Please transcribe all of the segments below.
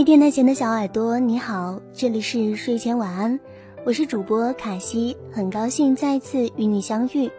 嗨，电台前的小耳朵，你好，这里是睡前晚安，我是主播卡西，很高兴再次与你相遇。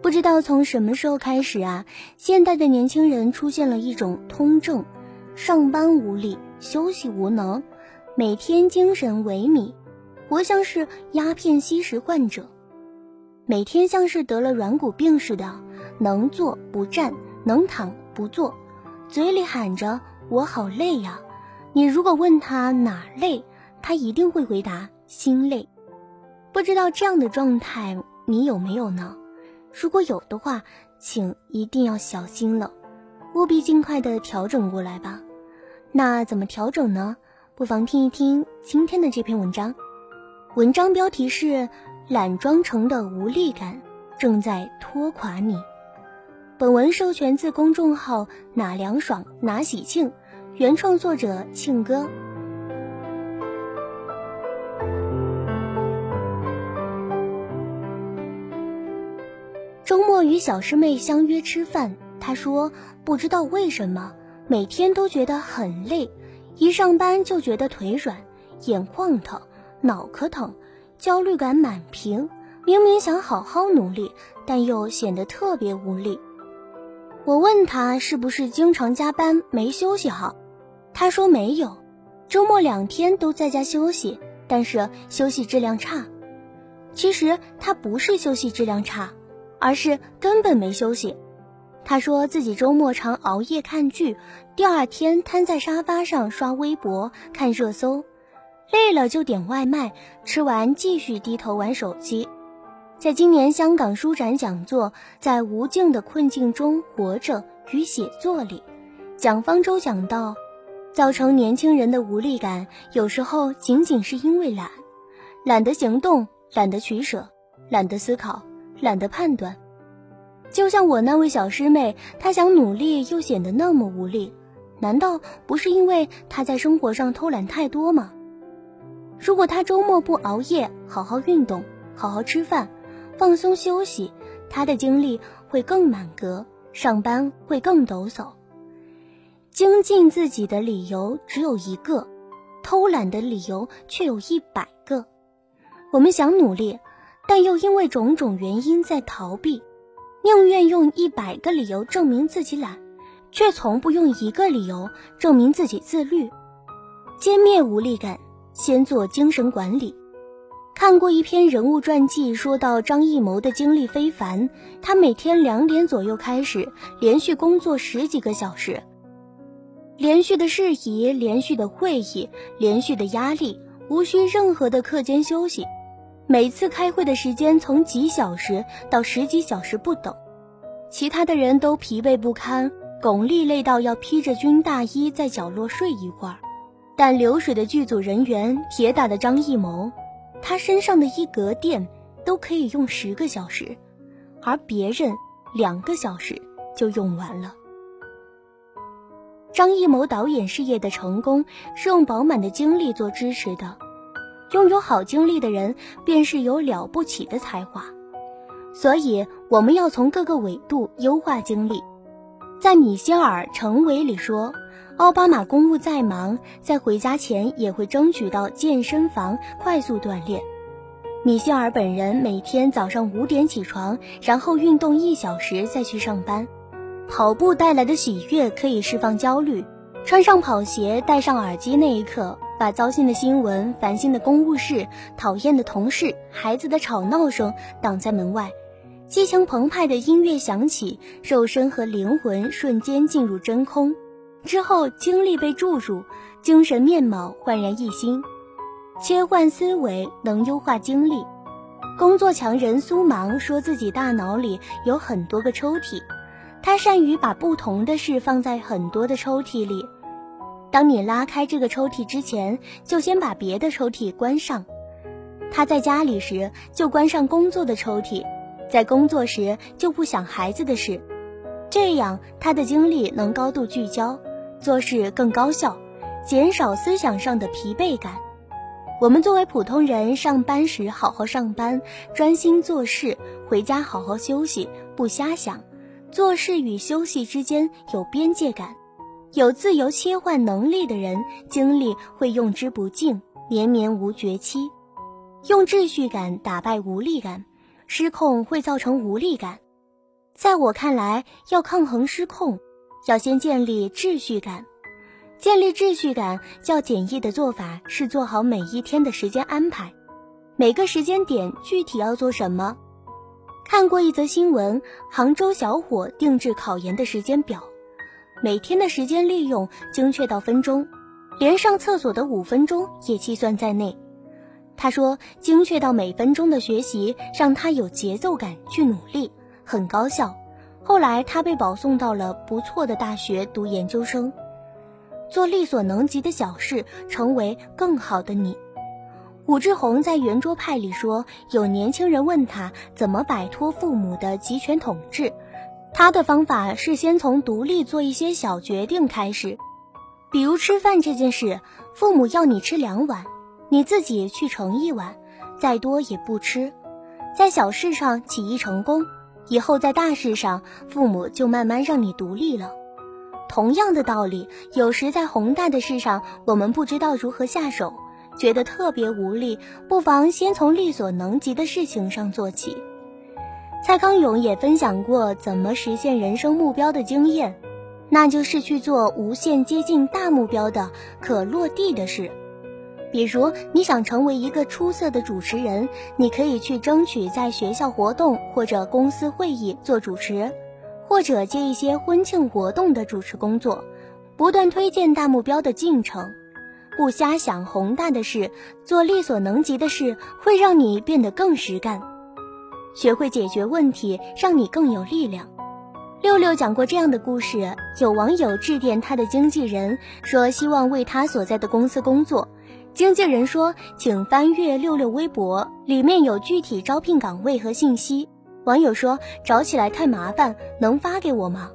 不知道从什么时候开始啊，现代的年轻人出现了一种通症：上班无力，休息无能，每天精神萎靡，活像是鸦片吸食患者，每天像是得了软骨病似的，能坐不站，能躺不坐，嘴里喊着我好累呀。你如果问他哪累，他一定会回答心累。不知道这样的状态你有没有呢？如果有的话，请一定要小心了，务必尽快的调整过来吧。那怎么调整呢？不妨听一听今天的这篇文章。文章标题是“懒装成的无力感正在拖垮你”。本文授权自公众号“哪凉爽哪喜庆”。原创作者庆哥。周末与小师妹相约吃饭，她说不知道为什么每天都觉得很累，一上班就觉得腿软、眼眶疼、脑壳疼，焦虑感满屏。明明想好好努力，但又显得特别无力。我问她是不是经常加班没休息好。他说没有，周末两天都在家休息，但是休息质量差。其实他不是休息质量差，而是根本没休息。他说自己周末常熬夜看剧，第二天瘫在沙发上刷微博看热搜，累了就点外卖，吃完继续低头玩手机。在今年香港书展讲座《在无尽的困境中活着与写作》里，蒋方舟讲到。造成年轻人的无力感，有时候仅仅是因为懒，懒得行动，懒得取舍，懒得思考，懒得判断。就像我那位小师妹，她想努力又显得那么无力，难道不是因为她在生活上偷懒太多吗？如果她周末不熬夜，好好运动，好好吃饭，放松休息，她的精力会更满格，上班会更抖擞。精进自己的理由只有一个，偷懒的理由却有一百个。我们想努力，但又因为种种原因在逃避，宁愿用一百个理由证明自己懒，却从不用一个理由证明自己自律。歼灭无力感，先做精神管理。看过一篇人物传记，说到张艺谋的经历非凡，他每天两点左右开始，连续工作十几个小时。连续的事宜，连续的会议，连续的压力，无需任何的课间休息。每次开会的时间从几小时到十几小时不等。其他的人都疲惫不堪，巩俐累到要披着军大衣在角落睡一会儿。但流水的剧组人员，铁打的张艺谋，他身上的一格电都可以用十个小时，而别人两个小时就用完了。张艺谋导演事业的成功是用饱满的精力做支持的，拥有好精力的人便是有了不起的才华，所以我们要从各个维度优化精力。在米歇尔·成维里说，奥巴马公务再忙，在回家前也会争取到健身房快速锻炼。米歇尔本人每天早上五点起床，然后运动一小时再去上班。跑步带来的喜悦可以释放焦虑，穿上跑鞋，戴上耳机那一刻，把糟心的新闻、烦心的公务事、讨厌的同事、孩子的吵闹声挡在门外，激情澎湃的音乐响起，肉身和灵魂瞬间进入真空，之后精力被注入，精神面貌焕然一新，切换思维能优化精力。工作强人苏芒说自己大脑里有很多个抽屉。他善于把不同的事放在很多的抽屉里。当你拉开这个抽屉之前，就先把别的抽屉关上。他在家里时就关上工作的抽屉，在工作时就不想孩子的事，这样他的精力能高度聚焦，做事更高效，减少思想上的疲惫感。我们作为普通人，上班时好好上班，专心做事；回家好好休息，不瞎想。做事与休息之间有边界感，有自由切换能力的人，精力会用之不尽，绵绵无绝期。用秩序感打败无力感，失控会造成无力感。在我看来，要抗衡失控，要先建立秩序感。建立秩序感较简易的做法是做好每一天的时间安排，每个时间点具体要做什么。看过一则新闻，杭州小伙定制考研的时间表。每天的时间利用精确到分钟，连上厕所的五分钟也计算在内。他说，精确到每分钟的学习让他有节奏感去努力，很高效。后来他被保送到了不错的大学读研究生。做力所能及的小事，成为更好的你。武志红在圆桌派里说，有年轻人问他怎么摆脱父母的集权统治。他的方法是先从独立做一些小决定开始，比如吃饭这件事，父母要你吃两碗，你自己去盛一碗，再多也不吃。在小事上起义成功，以后在大事上，父母就慢慢让你独立了。同样的道理，有时在宏大的事上，我们不知道如何下手，觉得特别无力，不妨先从力所能及的事情上做起。蔡康永也分享过怎么实现人生目标的经验，那就是去做无限接近大目标的可落地的事。比如，你想成为一个出色的主持人，你可以去争取在学校活动或者公司会议做主持，或者接一些婚庆活动的主持工作，不断推荐大目标的进程。不瞎想宏大的事，做力所能及的事，会让你变得更实干。学会解决问题，让你更有力量。六六讲过这样的故事：有网友致电他的经纪人，说希望为他所在的公司工作。经纪人说：“请翻阅六六微博，里面有具体招聘岗位和信息。”网友说：“找起来太麻烦，能发给我吗？”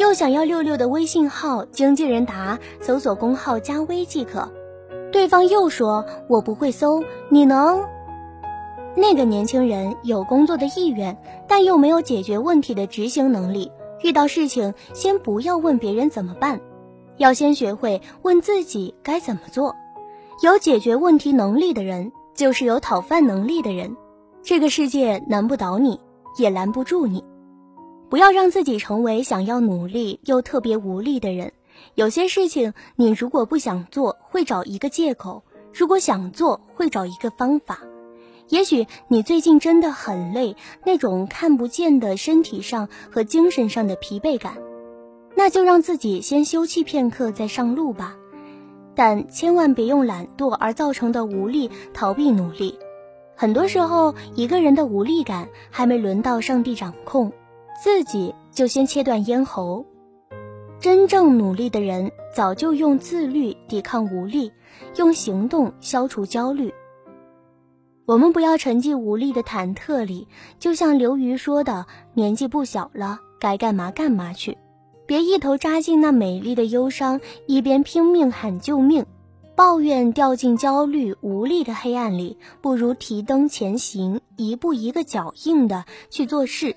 又想要六六的微信号，经纪人答：“搜索公号加微即可。”对方又说：“我不会搜，你能？”那个年轻人有工作的意愿，但又没有解决问题的执行能力。遇到事情，先不要问别人怎么办，要先学会问自己该怎么做。有解决问题能力的人，就是有讨饭能力的人。这个世界难不倒你，也拦不住你。不要让自己成为想要努力又特别无力的人。有些事情，你如果不想做，会找一个借口；如果想做，会找一个方法。也许你最近真的很累，那种看不见的身体上和精神上的疲惫感，那就让自己先休憩片刻再上路吧。但千万别用懒惰而造成的无力逃避努力。很多时候，一个人的无力感还没轮到上帝掌控，自己就先切断咽喉。真正努力的人，早就用自律抵抗无力，用行动消除焦虑。我们不要沉寂无力的忐忑里，就像刘瑜说的：“年纪不小了，该干嘛干嘛去，别一头扎进那美丽的忧伤，一边拼命喊救命，抱怨掉进焦虑无力的黑暗里，不如提灯前行，一步一个脚印的去做事。”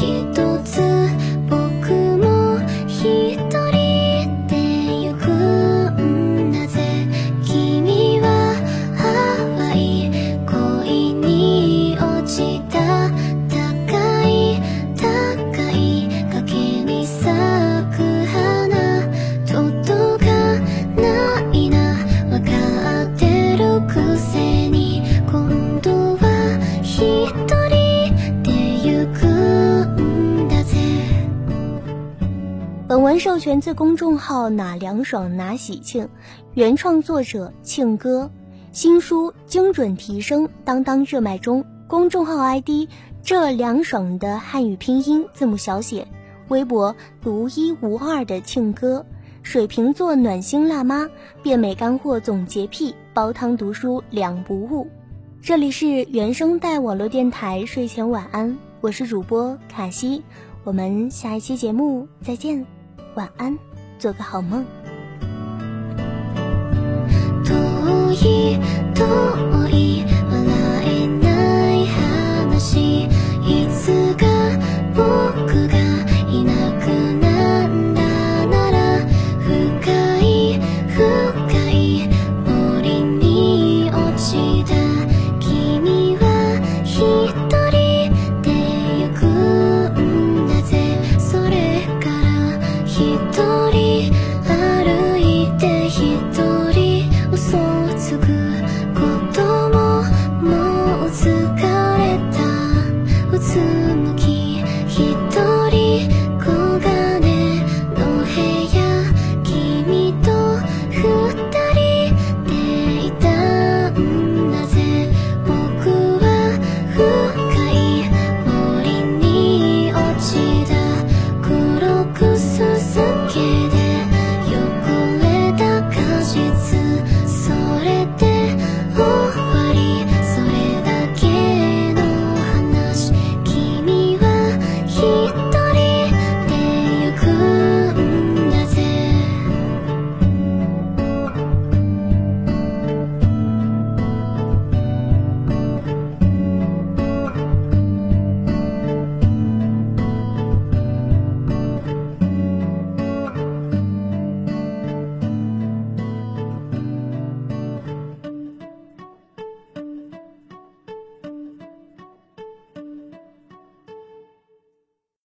shit 授权自公众号“哪凉爽哪喜庆”，原创作者庆哥，新书精准提升，当当热卖中。公众号 ID：这凉爽的汉语拼音字母小写，微博独一无二的庆哥，水瓶座暖心辣妈，变美干货总洁癖，煲汤读书两不误。这里是原声带网络电台睡前晚安，我是主播卡西，我们下一期节目再见，晚安，做个好梦。独一独